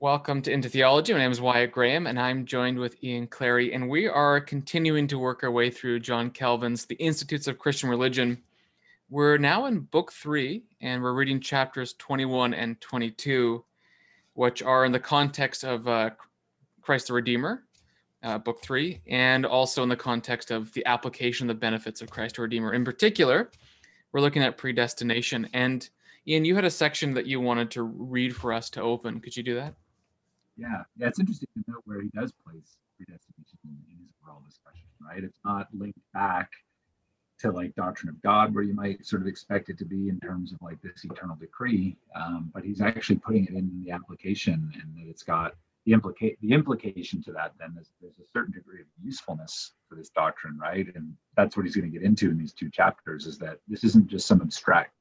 Welcome to Into Theology. My name is Wyatt Graham, and I'm joined with Ian Clary, and we are continuing to work our way through John Calvin's The Institutes of Christian Religion. We're now in book three, and we're reading chapters 21 and 22, which are in the context of uh, Christ the Redeemer, uh, book three, and also in the context of the application of the benefits of Christ the Redeemer. In particular, we're looking at predestination. And Ian, you had a section that you wanted to read for us to open. Could you do that? Yeah, yeah, it's interesting to note where he does place predestination in, in his overall discussion, right? It's not linked back to like doctrine of God, where you might sort of expect it to be in terms of like this eternal decree, um, but he's actually putting it in the application, and that it's got the implicate the implication to that. Then is there's a certain degree of usefulness for this doctrine, right? And that's what he's going to get into in these two chapters. Is that this isn't just some abstract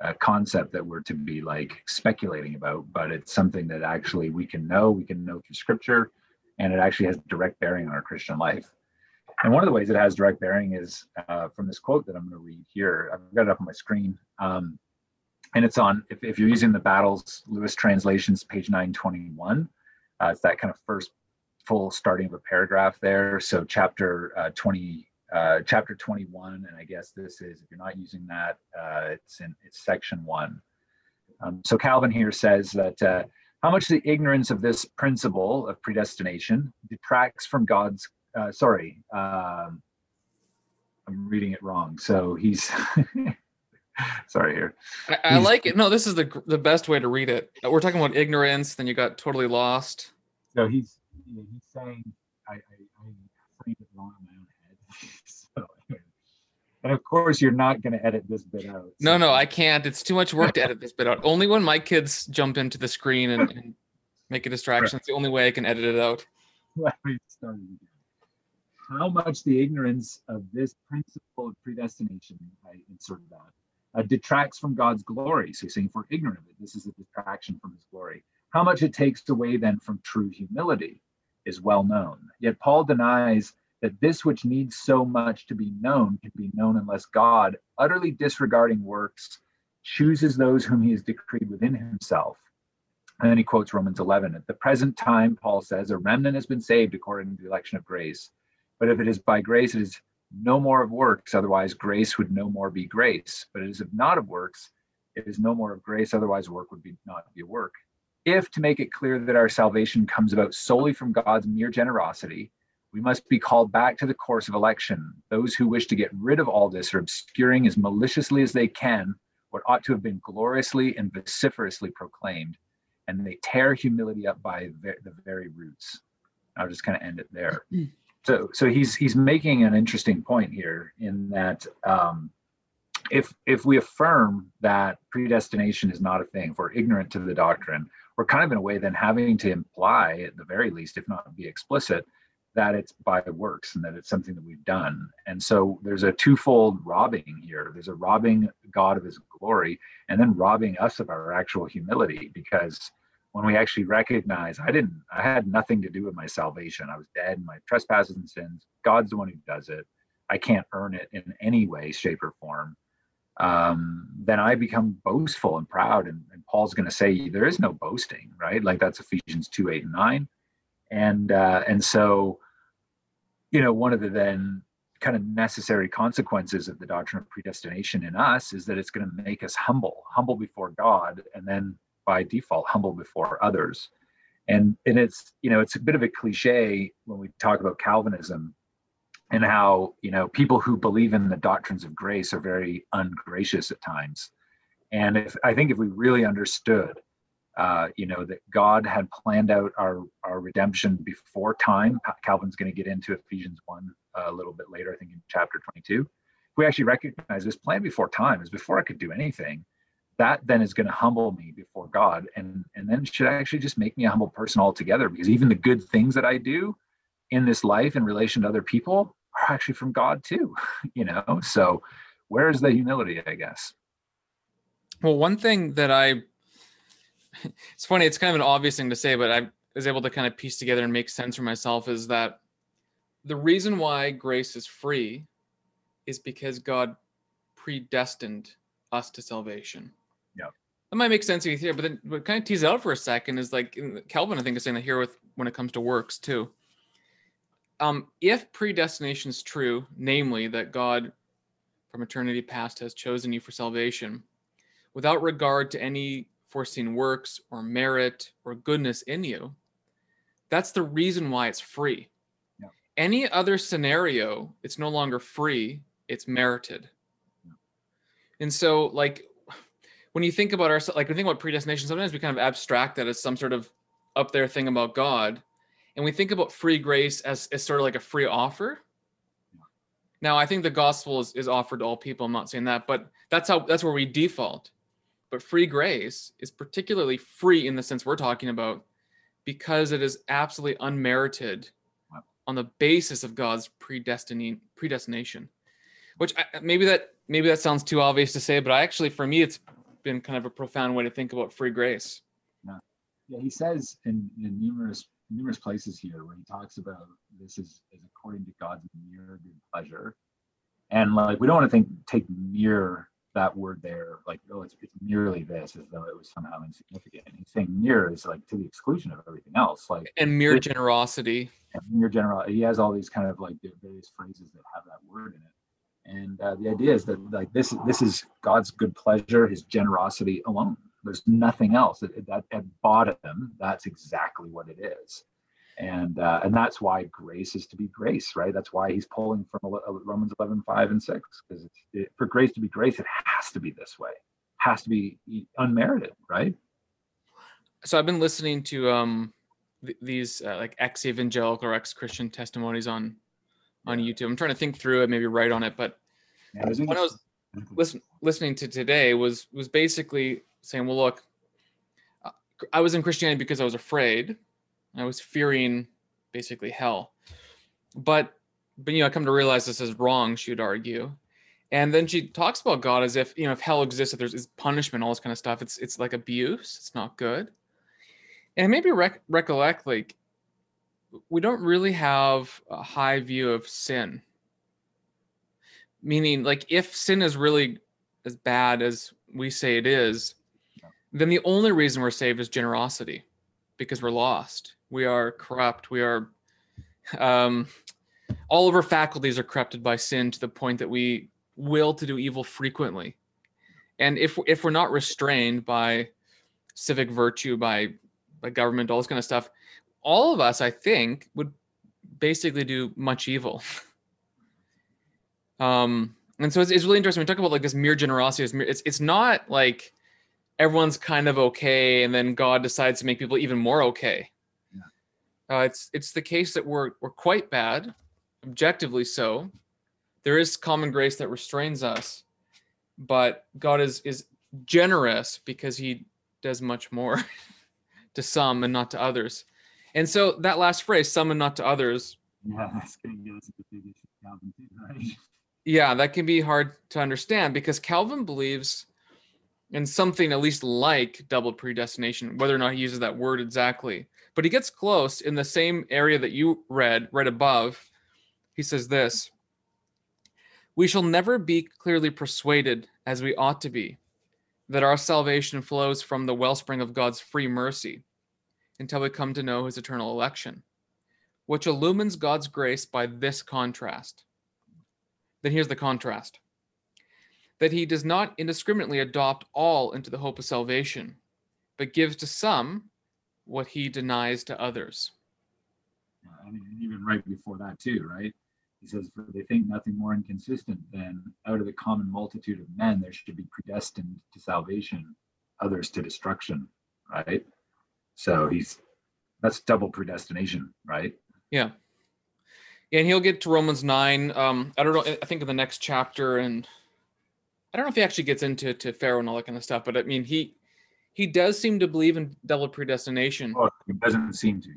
a concept that we're to be like speculating about, but it's something that actually we can know, we can know through scripture, and it actually has direct bearing on our Christian life. And one of the ways it has direct bearing is uh, from this quote that I'm going to read here. I've got it up on my screen. Um, and it's on, if, if you're using the Battles Lewis translations, page 921, uh, it's that kind of first full starting of a paragraph there. So chapter uh, 20, uh, chapter 21, and I guess this is, if you're not using that, uh, it's in it's section one. Um, so Calvin here says that uh, how much the ignorance of this principle of predestination detracts from God's, uh, sorry, um, I'm reading it wrong. So he's, sorry here. I, I like it. No, this is the the best way to read it. We're talking about ignorance, then you got totally lost. So he's he's saying I, I, I framed it wrong in my own so, and of course, you're not going to edit this bit out. No, so. no, I can't. It's too much work to edit this bit out. Only when my kids jump into the screen and, and make a distraction. It's the only way I can edit it out. Let me start again. How much the ignorance of this principle of predestination, I inserted that, uh, detracts from God's glory. So he's saying, if we're ignorant of it, this is a detraction from his glory. How much it takes away then from true humility is well known. Yet Paul denies that this which needs so much to be known can be known unless God, utterly disregarding works, chooses those whom he has decreed within himself. And then he quotes Romans 11. At the present time, Paul says, a remnant has been saved according to the election of grace. But if it is by grace, it is no more of works, otherwise grace would no more be grace. But it is of not of works, it is no more of grace, otherwise work would be not be a work. If to make it clear that our salvation comes about solely from God's mere generosity, we must be called back to the course of election. Those who wish to get rid of all this are obscuring as maliciously as they can what ought to have been gloriously and vociferously proclaimed, and they tear humility up by the very roots. I'll just kind of end it there. So, so he's he's making an interesting point here in that um, if if we affirm that predestination is not a thing, if we're ignorant to the doctrine, we're kind of in a way then having to imply, at the very least, if not be explicit, that it's by works and that it's something that we've done. And so there's a twofold robbing here. There's a robbing God of his glory and then robbing us of our actual humility because when we actually recognize I didn't, I had nothing to do with my salvation. I was dead in my trespasses and sins. God's the one who does it. I can't earn it in any way, shape, or form. Um, then I become boastful and proud. And, and Paul's going to say there is no boasting, right? Like that's Ephesians 2 8 and 9. And uh, and so you know, one of the then kind of necessary consequences of the doctrine of predestination in us is that it's going to make us humble, humble before God, and then by default, humble before others. And and it's you know it's a bit of a cliche when we talk about Calvinism and how you know people who believe in the doctrines of grace are very ungracious at times. And if I think if we really understood uh, you know that God had planned out our our redemption before time. Calvin's going to get into Ephesians one uh, a little bit later, I think in chapter 22. If we actually recognize this plan before time is before I could do anything, that then is going to humble me before God, and and then should actually just make me a humble person altogether. Because even the good things that I do in this life in relation to other people are actually from God too. You know, so where is the humility? I guess. Well, one thing that I it's funny. It's kind of an obvious thing to say, but I was able to kind of piece together and make sense for myself is that the reason why grace is free is because God predestined us to salvation. Yeah. that might make sense to you here, but then what kind of tease out for a second is like Calvin, I think, is saying that here with when it comes to works too. Um, if predestination is true, namely that God from eternity past has chosen you for salvation, without regard to any foreseen works or merit or goodness in you, that's the reason why it's free. Yeah. Any other scenario, it's no longer free, it's merited. Yeah. And so, like, when you think about our like we think about predestination, sometimes we kind of abstract that as some sort of up there thing about God, and we think about free grace as, as sort of like a free offer. Now, I think the gospel is, is offered to all people. I'm not saying that, but that's how that's where we default. But free grace is particularly free in the sense we're talking about because it is absolutely unmerited on the basis of God's predestining predestination. Which I, maybe that maybe that sounds too obvious to say, but I actually for me it's been kind of a profound way to think about free grace. Yeah, yeah he says in, in numerous numerous places here where he talks about this is, is according to God's mere good pleasure. And like we don't want to think take mere that word there, like, oh, it's, it's merely this, as though it was somehow insignificant. And he's saying mere is like to the exclusion of everything else. Like and mere generosity. And mere generosity. He has all these kind of like various phrases that have that word in it. And uh, the idea is that like this this is God's good pleasure, His generosity alone. There's nothing else. That, that at bottom, that's exactly what it is and uh, and that's why grace is to be grace right? That's why he's pulling from uh, romans 11 5 and 6 because it, for grace to be grace it has to be this way. Has to be unmerited right? So i've been listening to um th- these uh, like ex-evangelical or ex-christian testimonies on on youtube. I'm trying to think through it maybe write on it but yeah, when i was listen, listening to today was was basically saying well look uh, i was in christianity because i was afraid I was fearing basically hell. But but you know, I come to realize this is wrong, she would argue. And then she talks about God as if, you know, if hell exists, if there's punishment, all this kind of stuff, it's it's like abuse, it's not good. And maybe rec- recollect like we don't really have a high view of sin. Meaning, like, if sin is really as bad as we say it is, then the only reason we're saved is generosity because we're lost we are corrupt. We are um, all of our faculties are corrupted by sin to the point that we will to do evil frequently. And if if we're not restrained by civic virtue by by government all this kind of stuff all of us i think would basically do much evil. Um and so it's, it's really interesting. We talk about like this mere generosity. It's, it's it's not like everyone's kind of okay and then god decides to make people even more okay uh, it's it's the case that we're we're quite bad, objectively so. There is common grace that restrains us, but God is is generous because He does much more to some and not to others. And so that last phrase, "some and not to others," yeah, that's going to get us into big issue, Calvin, too, right? Yeah, that can be hard to understand because Calvin believes in something at least like double predestination, whether or not he uses that word exactly. But he gets close in the same area that you read, right above. He says this We shall never be clearly persuaded, as we ought to be, that our salvation flows from the wellspring of God's free mercy until we come to know his eternal election, which illumines God's grace by this contrast. Then here's the contrast that he does not indiscriminately adopt all into the hope of salvation, but gives to some what he denies to others. I mean, even right before that, too, right? He says, For they think nothing more inconsistent than out of the common multitude of men, there should be predestined to salvation, others to destruction, right? So he's that's double predestination, right? Yeah. yeah and he'll get to Romans 9. Um, I don't know, I think in the next chapter, and I don't know if he actually gets into to Pharaoh and all that kind of stuff, but I mean, he he does seem to believe in double predestination. Oh, he doesn't seem to.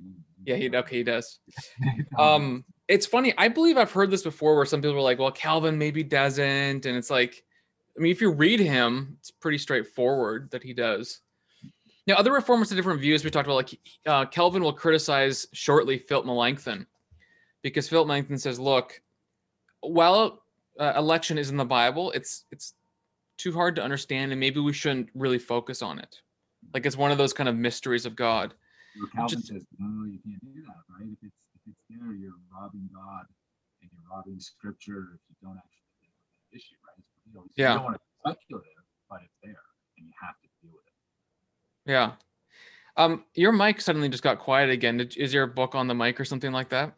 Yeah, he okay, he does. um, it's funny. I believe I've heard this before, where some people are like, "Well, Calvin maybe doesn't," and it's like, I mean, if you read him, it's pretty straightforward that he does. Now, other reformers have different views. We talked about like uh, Calvin will criticize shortly Philip Melanchthon because Philip Melanchthon says, "Look, while uh, election is in the Bible, it's it's too hard to understand and maybe we shouldn't really focus on it. Like it's one of those kind of mysteries of God. Well, Calvin Just, says, no, you can't do that, right? If it's if it's there, you're robbing God and you're robbing Scripture if you don't actually deal with that issue, right? You know, yeah. You don't want to speculative, but it's there, and you have to deal with it. Yeah. Um, your mic suddenly just got quiet again. Is your book on the mic or something like that?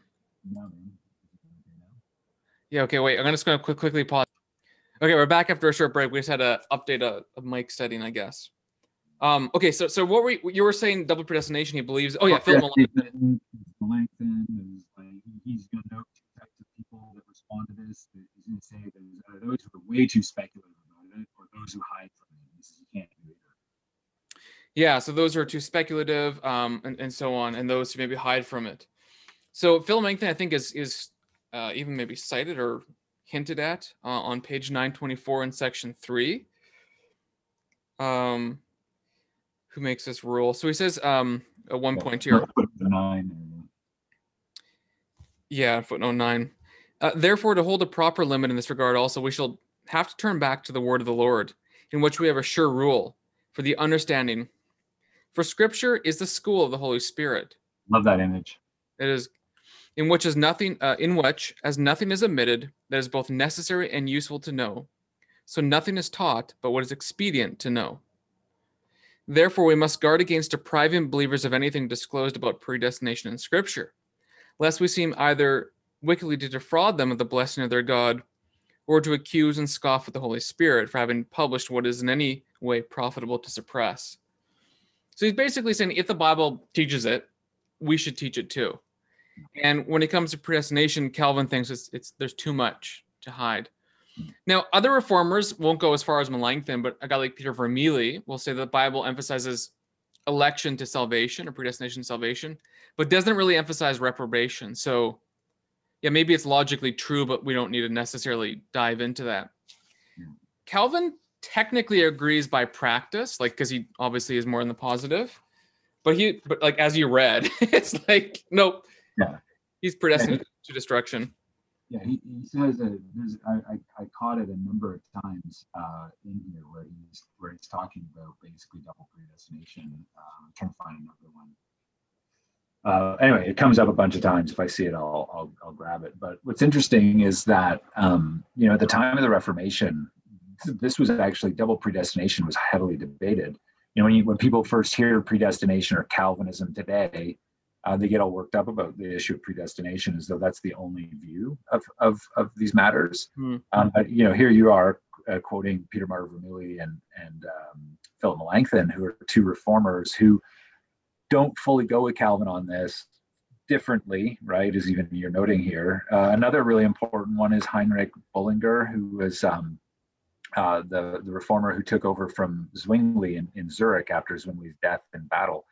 No, man. Yeah. Okay. Wait. I'm just gonna quick, quickly pause. Okay, we're back after a short break. We just had to update a, a mic setting, I guess. Um, okay, so so what were you, you were saying? Double predestination. He believes. Oh yeah, Phil Melanchthon. Melanchthon is like he's going to know two types of people that respond to this. He's going to say there's those who are way too speculative about it, or those who hide from it. This you can't do either. Yeah, so those are too speculative, um, and, and so on, and those who maybe hide from it. So Phil Melanchthon, I think, is is uh, even maybe cited or hinted at uh, on page 924 in section three. Um, who makes this rule. So he says um, at one point here. Nine. Yeah, footnote nine. Uh, Therefore, to hold a proper limit in this regard, also we shall have to turn back to the word of the Lord, in which we have a sure rule for the understanding. For Scripture is the school of the Holy Spirit. Love that image. It is in which is nothing uh, in which as nothing is omitted that is both necessary and useful to know. So nothing is taught but what is expedient to know. Therefore, we must guard against depriving believers of anything disclosed about predestination in Scripture, lest we seem either wickedly to defraud them of the blessing of their God, or to accuse and scoff at the Holy Spirit for having published what is in any way profitable to suppress. So he's basically saying if the Bible teaches it, we should teach it too. And when it comes to predestination, Calvin thinks it's, it's there's too much to hide. Now, other reformers won't go as far as Melanchthon, but a guy like Peter Vermigli will say that the Bible emphasizes election to salvation or predestination to salvation, but doesn't really emphasize reprobation. So, yeah, maybe it's logically true, but we don't need to necessarily dive into that. Calvin technically agrees by practice, like because he obviously is more in the positive, but he, but like as you read, it's like nope, yeah, he's predestined to destruction yeah, he, he says that there's, I, I, I, caught it a number of times uh, in here where he's where he's talking about basically double predestination. I'm trying to find another one. Uh, anyway, it comes up a bunch of times. If I see it, I'll, I'll, I'll grab it. But what's interesting is that um, you know at the time of the Reformation, this was actually double predestination was heavily debated. You know, when you, when people first hear predestination or Calvinism today, uh, they get all worked up about the issue of predestination as though that's the only view of, of, of these matters. Mm. Um, but, you know, here you are uh, quoting Peter Martyr Vermigli and, and um, Philip Melanchthon, who are two reformers who don't fully go with Calvin on this differently, right? As even you're noting here. Uh, another really important one is Heinrich Bullinger, who was um, uh, the, the reformer who took over from Zwingli in, in Zurich after Zwingli's death in battle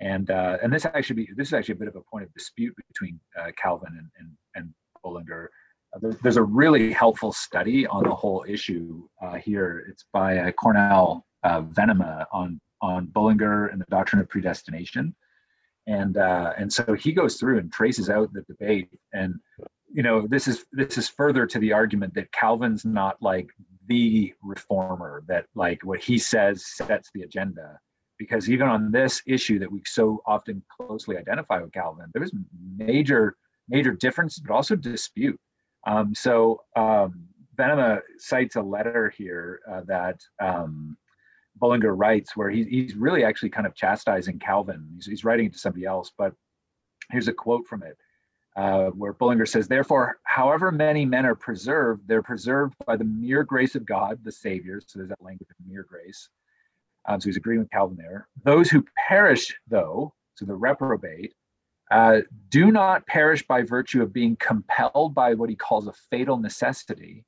and uh, and this actually be this is actually a bit of a point of dispute between uh, Calvin and and, and Bullinger. Uh, there's, a really helpful study on the whole issue uh, here. It's by uh, Cornel uh, Venema on on Bullinger and the doctrine of predestination, and and so he goes through and traces out the debate. And you know this is this is further to the argument that Calvin's not like the reformer that like what he says sets the agenda because even on this issue that we so often closely identify with Calvin, there was major, major difference, but also dispute. Um, so um, Venema cites a letter here uh, that um, Bullinger writes, where he, he's really actually kind of chastising Calvin. He's, he's writing it to somebody else, but here's a quote from it. Uh, where Bullinger says, Therefore, however many men are preserved, they're preserved by the mere grace of God, the Savior. So there's that language of mere grace, um, so he's agreeing with Calvin there. Those who perish, though, so the reprobate, uh, do not perish by virtue of being compelled by what he calls a fatal necessity,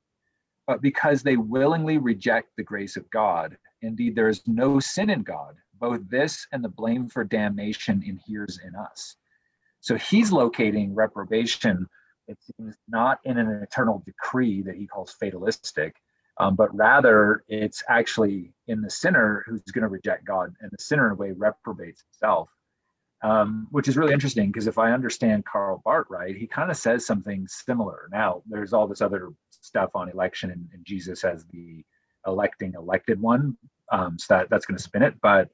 but because they willingly reject the grace of God. Indeed, there is no sin in God. Both this and the blame for damnation inheres in us. So he's locating reprobation, it seems, not in an eternal decree that he calls fatalistic, um, but rather it's actually in the sinner who's going to reject God, and the sinner in a way reprobates himself, um, which is really interesting because if I understand Karl Barth right, he kind of says something similar. Now, there's all this other stuff on election and, and Jesus as the electing elected one. Um, so that that's going to spin it. But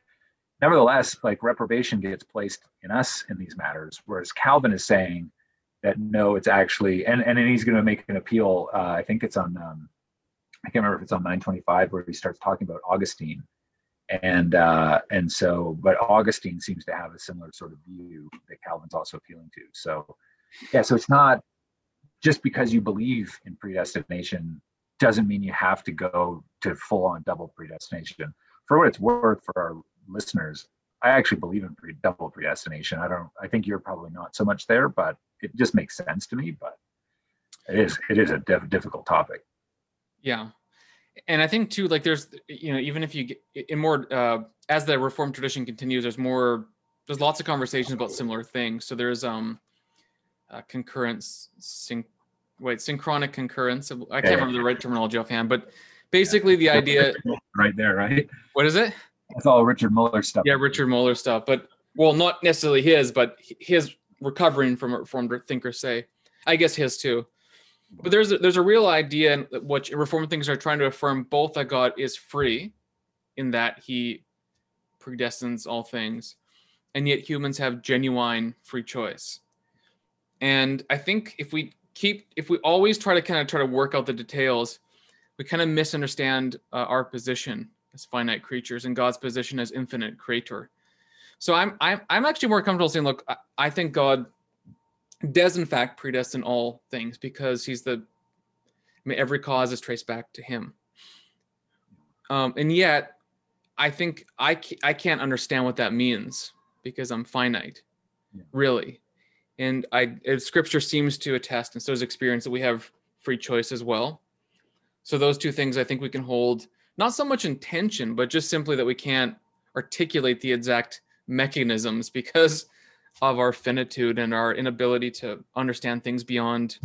nevertheless, like reprobation gets placed in us in these matters, whereas Calvin is saying that no, it's actually, and and then he's going to make an appeal. Uh, I think it's on, um, I can't remember if it's on 925 where he starts talking about Augustine, and uh, and so, but Augustine seems to have a similar sort of view that Calvin's also appealing to. So, yeah, so it's not just because you believe in predestination doesn't mean you have to go to full on double predestination. For what it's worth, for our listeners, I actually believe in pre- double predestination. I don't. I think you're probably not so much there, but it just makes sense to me. But it is it is a diff- difficult topic. Yeah, and I think too, like there's you know even if you get in more uh, as the reform tradition continues, there's more there's lots of conversations about similar things. So there's um uh, concurrence, syn- wait, synchronic concurrence. I can't yeah, remember the right terminology offhand, but basically the idea right there, right? What is it? It's all Richard Muller stuff. Yeah, Richard Muller stuff, but well, not necessarily his, but his recovering from a reformed thinker say, I guess his too. But there's a, there's a real idea in which reform things are trying to affirm both that God is free, in that He predestines all things, and yet humans have genuine free choice. And I think if we keep if we always try to kind of try to work out the details, we kind of misunderstand uh, our position as finite creatures and God's position as infinite creator. So I'm I'm I'm actually more comfortable saying, look, I, I think God does in fact predestine all things because he's the I mean, every cause is traced back to him. Um, and yet, I think I I can't understand what that means because I'm finite, yeah. really. And I Scripture seems to attest, and so does experience that we have free choice as well. So those two things I think we can hold not so much intention, but just simply that we can't articulate the exact mechanisms because of our finitude and our inability to understand things beyond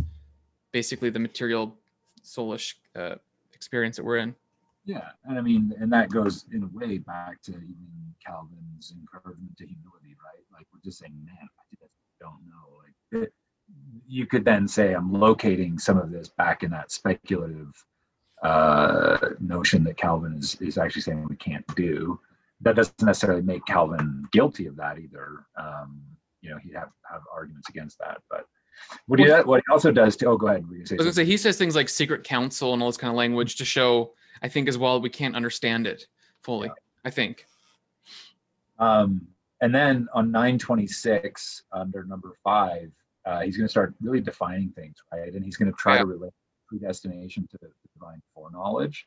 basically the material soulish uh, experience that we're in. Yeah, and I mean, and that goes in a way back to even Calvin's encouragement to humility, right? Like we're just saying, man, I don't know. Like you could then say, I'm locating some of this back in that speculative uh, notion that Calvin is is actually saying we can't do. That doesn't necessarily make Calvin guilty of that either. Um, you know, he'd have have arguments against that, but. What he, what he also does to oh go ahead. Say I was gonna say he says things like secret counsel and all this kind of language to show I think as well we can't understand it fully. Yeah. I think. Um, and then on 926 under number five, uh, he's going to start really defining things, right? And he's going to try yeah. to relate predestination to the divine foreknowledge.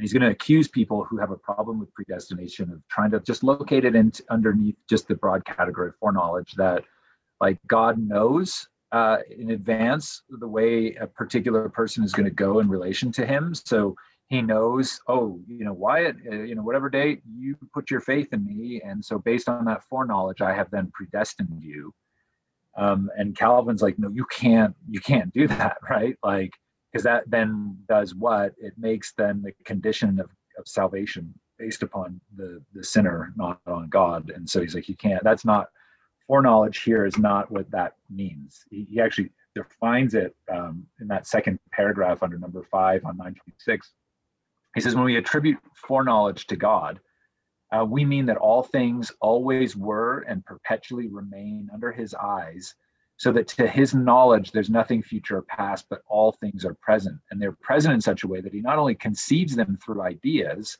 And he's going to accuse people who have a problem with predestination of trying to just locate it in underneath just the broad category of foreknowledge that, like, God knows uh, in advance the way a particular person is going to go in relation to him. So he knows, oh, you know, Wyatt, uh, you know, whatever date you put your faith in me, and so based on that foreknowledge, I have then predestined you. Um, and Calvin's like, no, you can't, you can't do that, right? Like because that then does what? It makes then the condition of, of salvation based upon the the sinner not on god. And so he's like you can't that's not foreknowledge here is not what that means. He, he actually defines it um, in that second paragraph under number five on 926 he says when we attribute foreknowledge to god uh, we mean that all things always were and perpetually remain under his eyes so that to his knowledge there's nothing future or past but all things are present. And they're present in such a way that he not only conceives them through ideas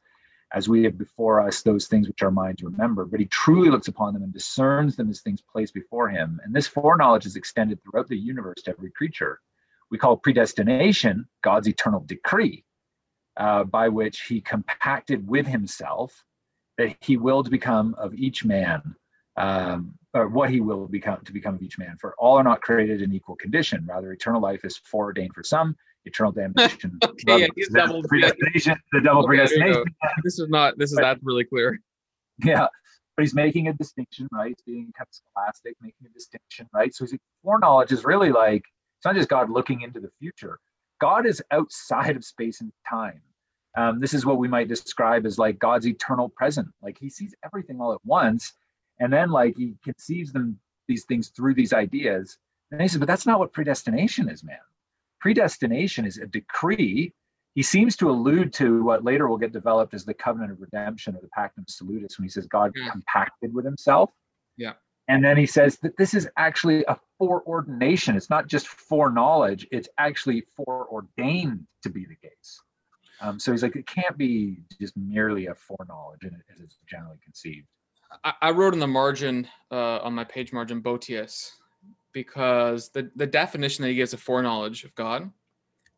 as we have before us those things which our minds remember but he truly looks upon them and discerns them as things placed before him. And this foreknowledge is extended throughout the universe to every creature. We call predestination god's eternal decree uh, by which he compacted with himself that he willed to become of each man um, or what he will become to become of each man. For all are not created in equal condition. Rather, eternal life is foreordained for some, eternal damnation. okay, yeah, he's double predestination. The double okay, predestination. This is not. This is but, not really clear. Yeah, but he's making a distinction, right? He's being kind of scholastic, making a distinction, right? So his foreknowledge is really like it's not just God looking into the future. God is outside of space and time. Um, this is what we might describe as like God's eternal present. Like he sees everything all at once and then like he conceives them these things through these ideas. And he says, but that's not what predestination is, man. Predestination is a decree he seems to allude to what later will get developed as the covenant of redemption or the pactum salutis when he says God Yeah. compacted with himself. Yeah. And then he says that this is actually a foreordination. It's not just foreknowledge, it's actually foreordained to be the case. Um, so he's like, it can't be just merely a foreknowledge as it's generally conceived. I, I wrote in the margin uh, on my page margin Botius because the, the definition that he gives of foreknowledge of God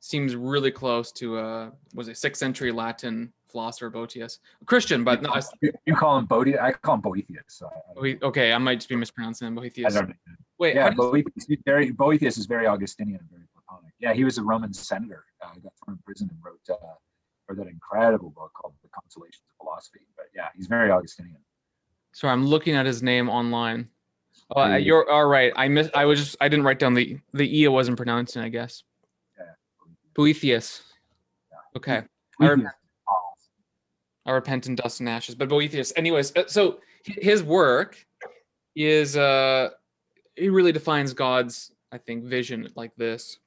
seems really close to uh was a sixth century Latin philosopher Botius, Christian, but no, I, You, you call him Boethius, I call him Boethius. So okay, I might just be mispronouncing him, I Boethius. don't. Wait, Yeah, Boethius, very, Boethius is very Augustinian and very Platonic. Yeah, he was a Roman senator. Uh, got thrown in prison and wrote, uh, wrote that incredible book called The Consolations of Philosophy. But yeah, he's very Augustinian. Sorry, I'm looking at his name online. Oh, uh, you're all right. I missed. I was just. I didn't write down the the e. I wasn't pronouncing. I guess. Yeah, Boethius. Yeah. Okay. I I repent in dust and ashes. But Boethius, anyways, uh, so his work is uh he really defines God's, I think, vision like this.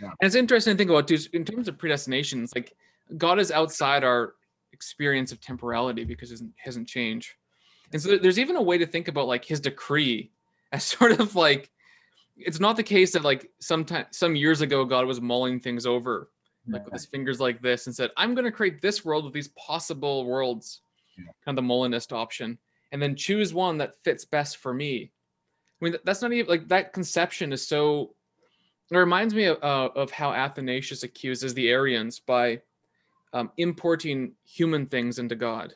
Yeah. And it's interesting to think about too, in terms of predestination, it's like God is outside our experience of temporality because it hasn't changed. And so there's even a way to think about like his decree as sort of like it's not the case that like sometime some years ago God was mulling things over like with his fingers like this and said, I'm going to create this world with these possible worlds, Yeah. kind of the Molinist option, and then choose one that fits best for me. I mean, that's not even like that conception is so. It reminds me of, uh, of how Athanasius accuses the Arians by um, importing human things into God.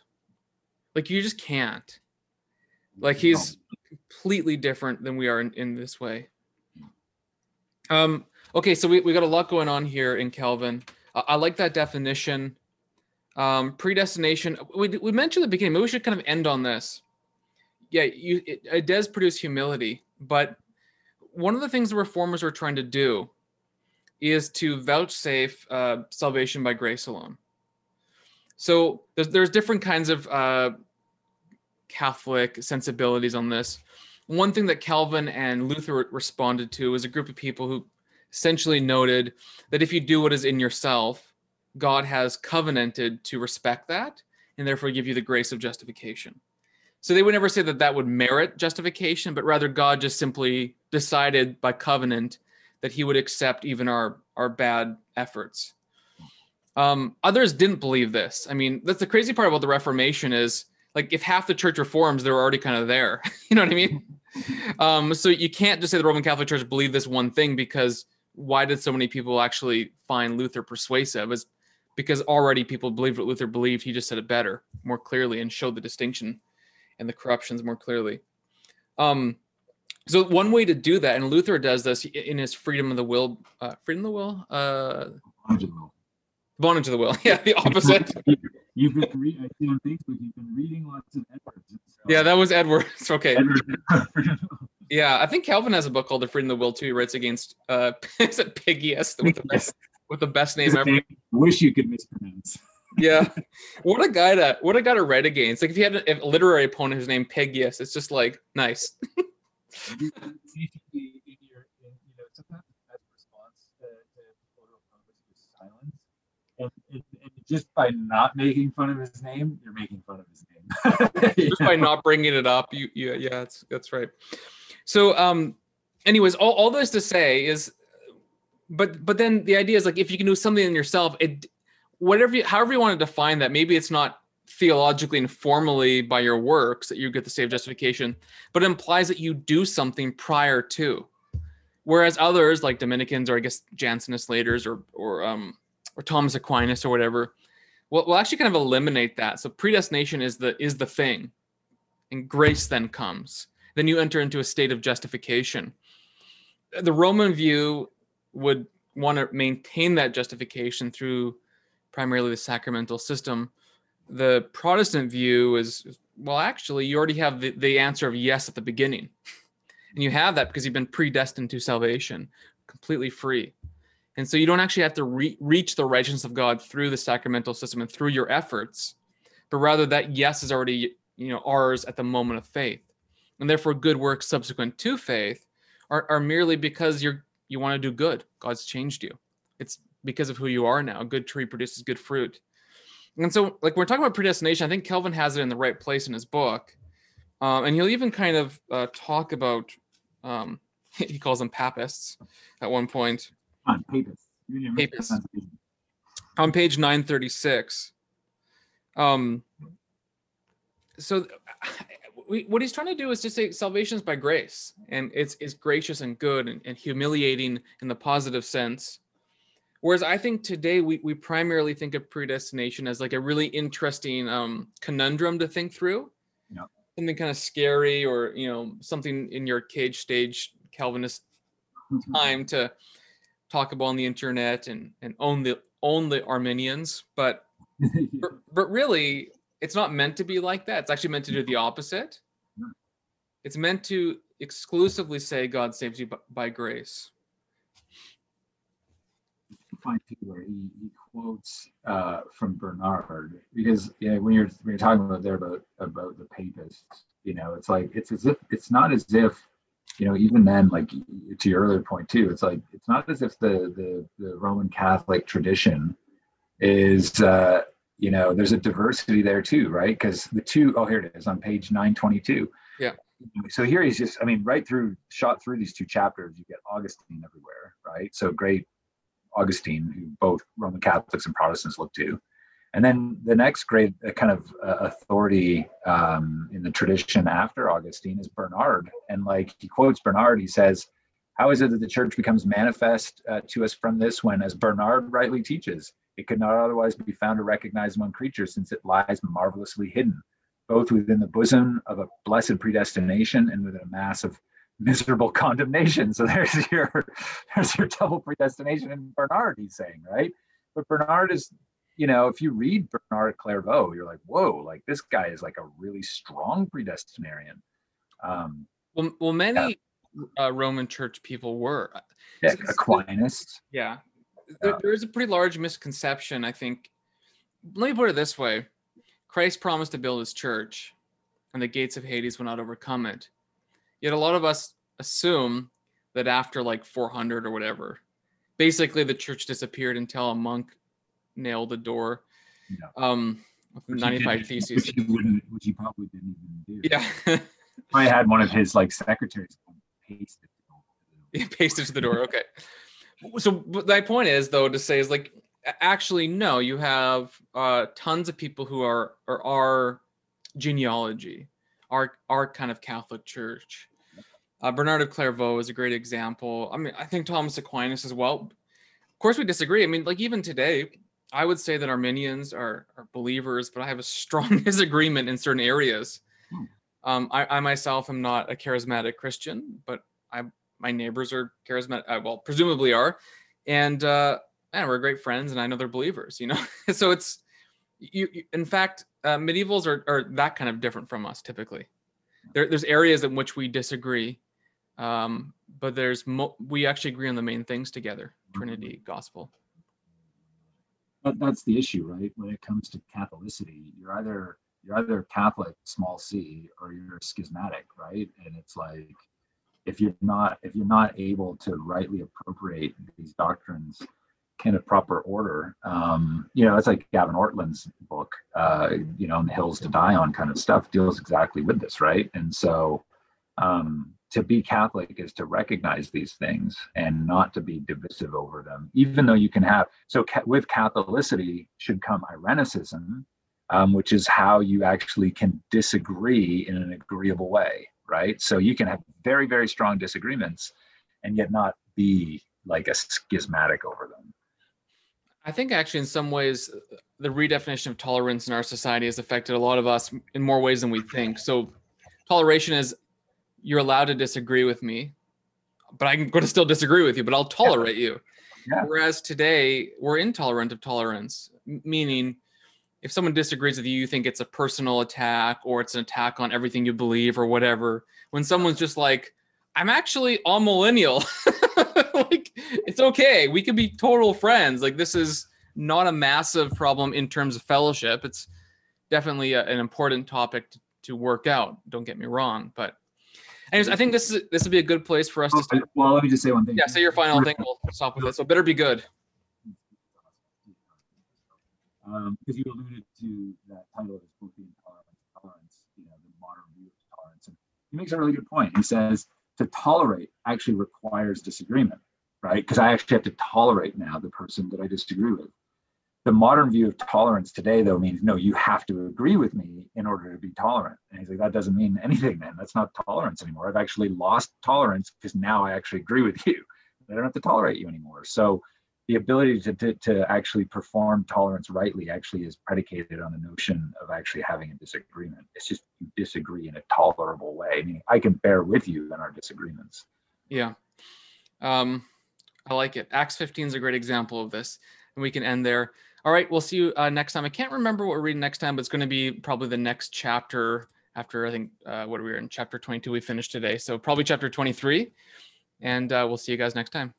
Like, you just can't. Like, he's completely different than we are in, in this way. Um, okay, so we, we got a lot going on here in Calvin. I, I like that definition. Um, predestination. We, we mentioned at the beginning. Maybe we should kind of end on this. Yeah, you it, it does produce humility, but one of the things the reformers were trying to do is to vouchsafe uh, salvation by grace alone. So there's there's different kinds of uh, Catholic sensibilities on this. One thing that Calvin and Luther responded to was a group of people who essentially noted that if you do what is in yourself, God has covenanted to respect that and therefore give you the grace of justification. So they would never say that that would merit justification, but rather God just simply decided by covenant that he would accept even our our bad efforts. Um, others didn't believe this. I mean, that's the crazy part about the Reformation is like if half the church reforms, they're already kind of there. you know what I mean? Um, so you can't just say the Roman Catholic Church believed this one thing because why did so many people actually find Luther persuasive? Is because already people believed what Luther believed. He just said it better, more clearly, and showed the distinction and the corruptions more clearly. Um, so one way to do that, and Luther does this in his freedom of the will, uh, freedom of the will, uh, Original. bondage of the will. Yeah, the opposite. You've been reading, I see on Facebook, you've been reading lots of Edwards. so- yeah, that was Edwards. Okay. Edwards. Yeah, I think Calvin has a book called The Freedom of the Will too. He writes against uh is it Pigius with the best with the best name ever. Wish you could mispronounce. Yeah. What a guy to what a guy to write against. Like if you had a, a literary opponent whose name Pigius, it's just like nice. Basically, in your, in, you know, sometimes the best response to, to photo congress is silence. And, and, and just by not making fun of his name, you're making fun of his name. just by not bringing it up you yeah yeah that's that's right so um anyways all, all this to say is but but then the idea is like if you can do something in yourself it whatever you however you want to define that maybe it's not theologically and formally by your works that you get the save justification but it implies that you do something prior to whereas others like dominicans or i guess jansenist laters or or um or thomas aquinas or whatever will will actually kind of eliminate that so predestination is the is the thing and grace then comes. Then you enter into a state of justification. The Roman view would want to maintain that justification through primarily the sacramental system. The Protestant view is well, actually, you already have the, the answer of yes at the beginning. And you have that because you've been predestined to salvation, completely free. And so you don't actually have to re- reach the righteousness of God through the sacramental system and through your efforts, but rather that yes is already you know ours at the moment of faith and therefore good works subsequent to faith are, are merely because you're you want to do good god's changed you it's because of who you are now. A good tree produces good fruit. And so, like, we're talking about predestination, I think Calvin has it in the right place in his book. Um, and he'll even kind of uh, talk about, um, he calls them papists at one point. On papists. Papists. On page 936. Um, so we, what he's trying to do is to say salvation is by grace and it's, it's gracious and good and, and humiliating in the positive sense. Whereas I think today we, we primarily think of predestination as like a really interesting um, conundrum to think through. Yeah. Something kind of scary or, you know, something in your cage stage Calvinist time to talk about on the internet and, and own the own the Arminians. But but, really it's not meant to be like that. It's actually meant to do the opposite. It's meant to exclusively say God saves you by, grace. find where he, he quotes uh, from Bernard because yeah, when you're when you're talking about there about about the papists, you know, it's like it's as if it's not as if you know even then like to your earlier point too, it's like it's not as if the the, the Roman Catholic tradition is uh, you know there's a diversity there too, right? Because the two oh here it is on page nine twenty two. Yeah. So here he's just I mean right through shot through these two chapters you get Augustine everywhere, right? So great Augustine, who both Roman Catholics and Protestants look to. And then the next great uh, kind of uh, authority um, in the tradition after Augustine is Bernard. And like he quotes Bernard, he says, How is it that the church becomes manifest uh, to us from this when, as Bernard rightly teaches, it could not otherwise be found or recognized among creatures since it lies marvelously hidden, both within the bosom of a blessed predestination and within a mass of miserable condemnation. So there's your there's your double predestination in Bernard, he's saying, right? But Bernard is, you know, if you read Bernard Clairvaux, you're like, whoa, like this guy is like a really strong predestinarian. Um, Well, well, many uh, Roman Church people were. yeah, It's- Aquinas. Yeah. There, Yeah. there is a pretty large misconception, I think. Let me put it this way Christ promised to build his church, and the gates of Hades will not overcome it. Yet a lot of us assume that after like 400 or whatever, basically the church disappeared until a monk nailed the door. Yeah. Um, which 95 didn't- theses. Which he, wouldn't, which he probably didn't even do. Yeah. I had one of his like secretaries paste it. Pasted to the door. Okay. So but my point is though to say is like actually no, you have uh tons of people who are or are our genealogy, our our kind of Catholic Church. Uh, Bernard of Clairvaux is a great example. I mean, I think Thomas Aquinas as well. Of course, we disagree. I mean, like even today, I would say that Arminians are are believers, but I have a strong disagreement in certain areas. Hmm. Um, I, I myself am not a charismatic Christian, but I my neighbors are charismatic uh, well presumably are. And uh man, we're great friends and i know they're believers you know? So it's you, you in fact uh, medievals are, are that kind of different from us typically. There, there's areas in which we disagree um but there's mo- we actually agree on the main things together trinity gospel But that's the issue, right? When it comes to Catholicity, you're either you're either Catholic, small c, or you're schismatic, right? And it's like if you're not if you're not able to rightly appropriate these doctrines in a proper order, um, you know, it's like Gavin Ortlund's book, uh, you know, on the hills to die on kind of stuff deals exactly with this, right? And so um, to be Catholic is to recognize these things and not to be divisive over them, even though you can have. So ca- with Catholicity should come Irenicism, um, which is how you actually can disagree in an agreeable way, right? So you can have very, very strong disagreements and yet not be like a schismatic over them. I think actually, in some ways, the redefinition of tolerance in our society has affected a lot of us in more ways than we think. So, toleration is you're allowed to disagree with me, but I'm going to still disagree with you, but I'll tolerate you. Yeah. Whereas today, we're intolerant of tolerance, meaning if someone disagrees with you, you think it's a personal attack or it's an attack on everything you believe or whatever. When someone's just like, I'm actually amillennial. like it's okay. We can be total friends. Like this is not a massive problem in terms of fellowship. It's definitely a- an important topic to, to work out. Don't get me wrong, but anyways, I think this is this would be a good place for us to. Start. Well, let me just say one thing. Yeah, say your final thing. We'll stop with it. So better be good. because um, you alluded to that title of his book, The Intolerance, Tolerance, you know, the modern view of tolerance. And he makes a really good point. He says to tolerate actually requires disagreement, right? Because I actually have to tolerate now the person that I disagree with. The modern view of tolerance today, though, means no, you have to agree with me in order to be tolerant. And he's like, that doesn't mean anything, then. That's not tolerance anymore. I've actually lost tolerance because now I actually agree with you. I don't have to tolerate you anymore. So the ability to, to, to actually perform tolerance rightly actually is predicated on the notion of actually having a disagreement. It's just you disagree in a tolerable way. I mean, I can bear with you in our disagreements. Yeah. Um, I like it. Acts 15 is a great example of this. And we can end there. All right, we'll see you uh, next time. I can't remember what we're reading next time, but it's going to be probably the next chapter after I think uh, what we were in chapter 22 we finished today. So probably chapter 23. And uh, we'll see you guys next time.